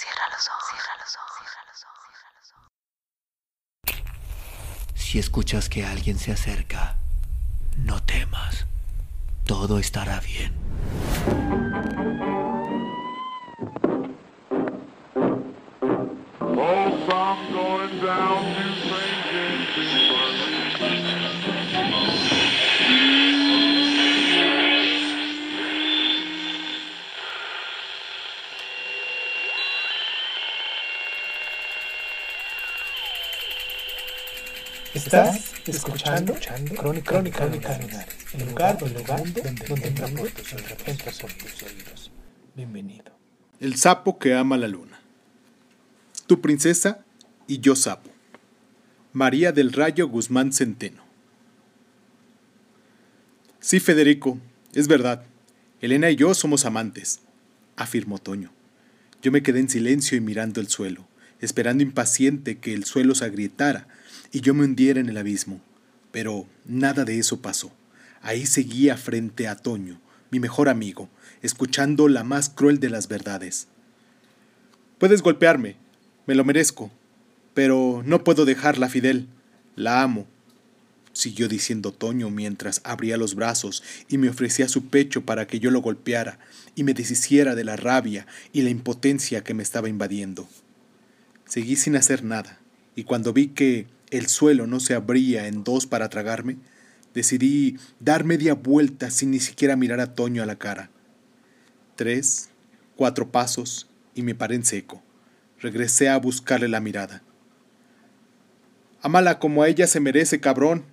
Cierra los ojos, cierra los ojos, cierra los ojos, cierra los ojos. Si escuchas que alguien se acerca, no temas. Todo estará bien. Hope I'm going down Estás escuchando, Crónica, Crónica Lunares, el lugar, el lugar donde, donde entra por tus oídos. Bienvenido. El sapo que ama la luna. Tu princesa y yo sapo. María del Rayo Guzmán Centeno. Sí, Federico, es verdad. Elena y yo somos amantes, afirmó Toño. Yo me quedé en silencio y mirando el suelo, esperando impaciente que el suelo se agrietara y yo me hundiera en el abismo. Pero nada de eso pasó. Ahí seguía frente a Toño, mi mejor amigo, escuchando la más cruel de las verdades. Puedes golpearme, me lo merezco, pero no puedo dejarla, Fidel. La amo. Siguió diciendo Toño mientras abría los brazos y me ofrecía su pecho para que yo lo golpeara y me deshiciera de la rabia y la impotencia que me estaba invadiendo. Seguí sin hacer nada, y cuando vi que el suelo no se abría en dos para tragarme, decidí dar media vuelta sin ni siquiera mirar a Toño a la cara. Tres, cuatro pasos y me paré en seco. Regresé a buscarle la mirada. Amala como a ella se merece, cabrón.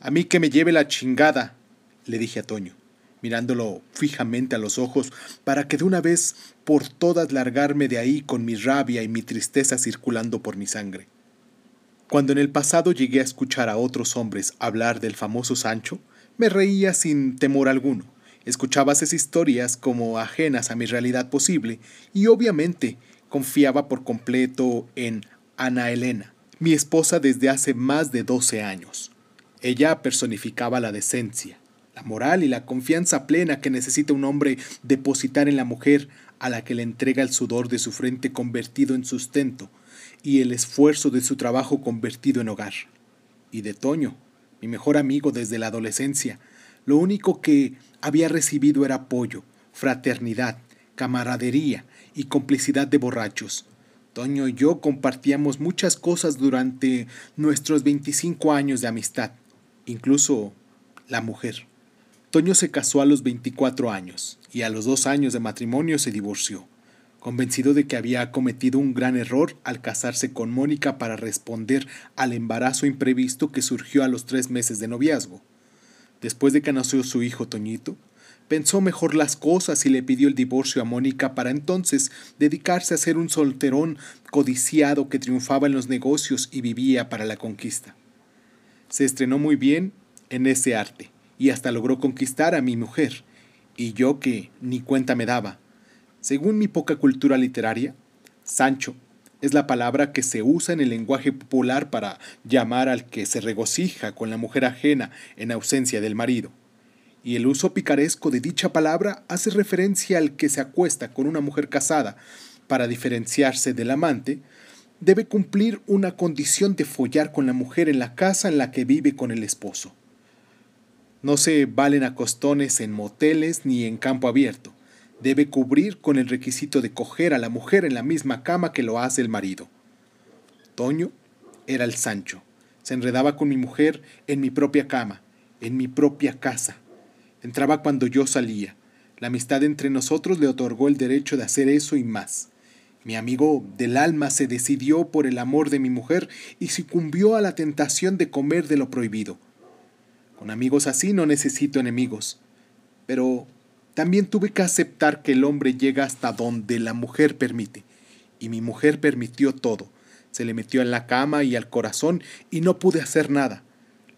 A mí que me lleve la chingada, le dije a Toño, mirándolo fijamente a los ojos para que de una vez por todas largarme de ahí con mi rabia y mi tristeza circulando por mi sangre. Cuando en el pasado llegué a escuchar a otros hombres hablar del famoso Sancho, me reía sin temor alguno. Escuchaba esas historias como ajenas a mi realidad posible y obviamente confiaba por completo en Ana Elena, mi esposa desde hace más de 12 años. Ella personificaba la decencia, la moral y la confianza plena que necesita un hombre depositar en la mujer a la que le entrega el sudor de su frente convertido en sustento y el esfuerzo de su trabajo convertido en hogar. Y de Toño, mi mejor amigo desde la adolescencia, lo único que había recibido era apoyo, fraternidad, camaradería y complicidad de borrachos. Toño y yo compartíamos muchas cosas durante nuestros 25 años de amistad, incluso la mujer. Toño se casó a los 24 años y a los dos años de matrimonio se divorció, convencido de que había cometido un gran error al casarse con Mónica para responder al embarazo imprevisto que surgió a los tres meses de noviazgo. Después de que nació su hijo Toñito, pensó mejor las cosas y le pidió el divorcio a Mónica para entonces dedicarse a ser un solterón codiciado que triunfaba en los negocios y vivía para la conquista. Se estrenó muy bien en ese arte y hasta logró conquistar a mi mujer, y yo que ni cuenta me daba. Según mi poca cultura literaria, Sancho es la palabra que se usa en el lenguaje popular para llamar al que se regocija con la mujer ajena en ausencia del marido. Y el uso picaresco de dicha palabra hace referencia al que se acuesta con una mujer casada para diferenciarse del amante, debe cumplir una condición de follar con la mujer en la casa en la que vive con el esposo. No se valen acostones en moteles ni en campo abierto. Debe cubrir con el requisito de coger a la mujer en la misma cama que lo hace el marido. Toño era el Sancho. Se enredaba con mi mujer en mi propia cama, en mi propia casa. Entraba cuando yo salía. La amistad entre nosotros le otorgó el derecho de hacer eso y más. Mi amigo del alma se decidió por el amor de mi mujer y sucumbió a la tentación de comer de lo prohibido. Con amigos así no necesito enemigos. Pero también tuve que aceptar que el hombre llega hasta donde la mujer permite. Y mi mujer permitió todo. Se le metió en la cama y al corazón y no pude hacer nada.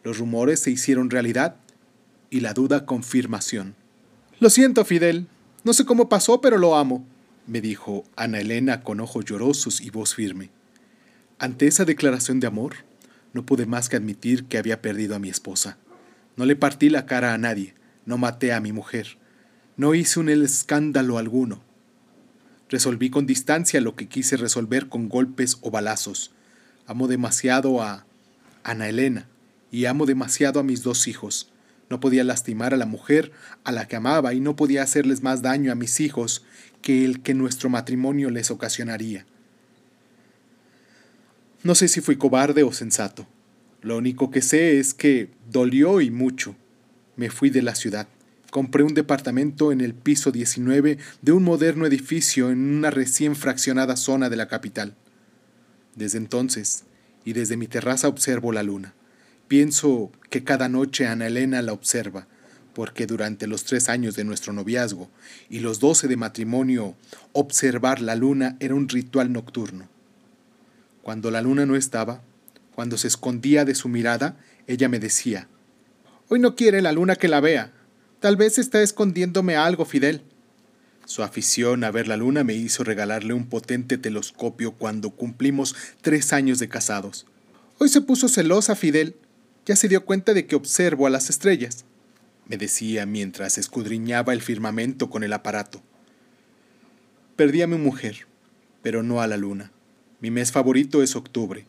Los rumores se hicieron realidad y la duda confirmación. Lo siento, Fidel. No sé cómo pasó, pero lo amo, me dijo Ana Elena con ojos llorosos y voz firme. Ante esa declaración de amor, no pude más que admitir que había perdido a mi esposa. No le partí la cara a nadie, no maté a mi mujer, no hice un escándalo alguno. Resolví con distancia lo que quise resolver con golpes o balazos. Amo demasiado a Ana Elena y amo demasiado a mis dos hijos. No podía lastimar a la mujer a la que amaba y no podía hacerles más daño a mis hijos que el que nuestro matrimonio les ocasionaría. No sé si fui cobarde o sensato. Lo único que sé es que dolió y mucho. Me fui de la ciudad. Compré un departamento en el piso 19 de un moderno edificio en una recién fraccionada zona de la capital. Desde entonces, y desde mi terraza observo la luna. Pienso que cada noche Ana Elena la observa, porque durante los tres años de nuestro noviazgo y los doce de matrimonio, observar la luna era un ritual nocturno. Cuando la luna no estaba, cuando se escondía de su mirada, ella me decía, Hoy no quiere la luna que la vea. Tal vez está escondiéndome algo, Fidel. Su afición a ver la luna me hizo regalarle un potente telescopio cuando cumplimos tres años de casados. Hoy se puso celosa, Fidel, ya se dio cuenta de que observo a las estrellas, me decía mientras escudriñaba el firmamento con el aparato. Perdí a mi mujer, pero no a la luna. Mi mes favorito es octubre.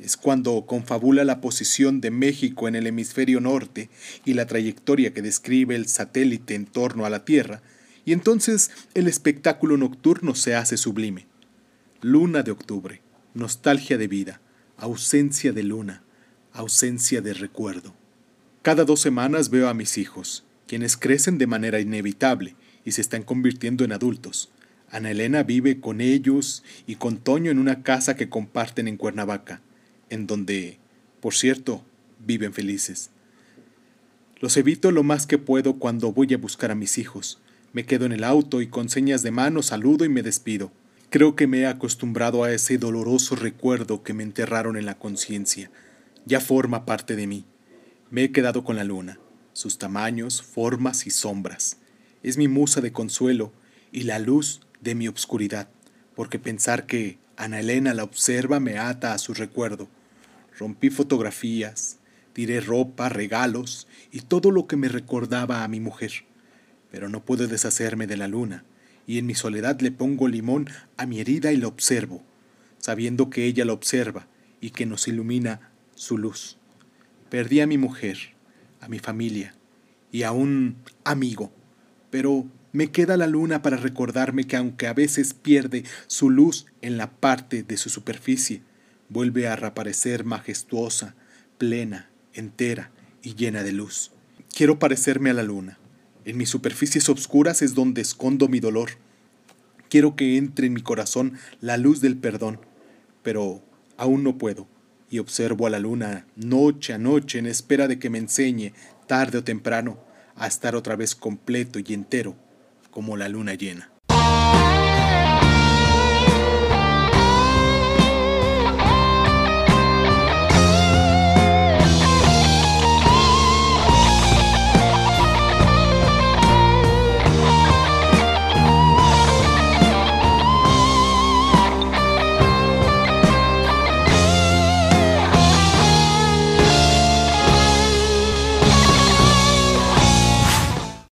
Es cuando confabula la posición de México en el hemisferio norte y la trayectoria que describe el satélite en torno a la Tierra, y entonces el espectáculo nocturno se hace sublime. Luna de octubre, nostalgia de vida, ausencia de luna, ausencia de recuerdo. Cada dos semanas veo a mis hijos, quienes crecen de manera inevitable y se están convirtiendo en adultos. Ana Elena vive con ellos y con Toño en una casa que comparten en Cuernavaca, en donde, por cierto, viven felices. Los evito lo más que puedo cuando voy a buscar a mis hijos. Me quedo en el auto y con señas de mano saludo y me despido. Creo que me he acostumbrado a ese doloroso recuerdo que me enterraron en la conciencia ya forma parte de mí. Me he quedado con la luna, sus tamaños, formas y sombras. Es mi musa de consuelo y la luz de mi obscuridad, porque pensar que Ana Elena la observa me ata a su recuerdo. Rompí fotografías, tiré ropa, regalos y todo lo que me recordaba a mi mujer. Pero no puedo deshacerme de la luna, y en mi soledad le pongo limón a mi herida y la observo, sabiendo que ella la observa y que nos ilumina su luz. Perdí a mi mujer, a mi familia y a un amigo, pero me queda la luna para recordarme que aunque a veces pierde su luz en la parte de su superficie, vuelve a reaparecer majestuosa, plena, entera y llena de luz. Quiero parecerme a la luna. En mis superficies oscuras es donde escondo mi dolor. Quiero que entre en mi corazón la luz del perdón, pero aún no puedo y observo a la luna noche a noche en espera de que me enseñe, tarde o temprano, a estar otra vez completo y entero como la luna llena.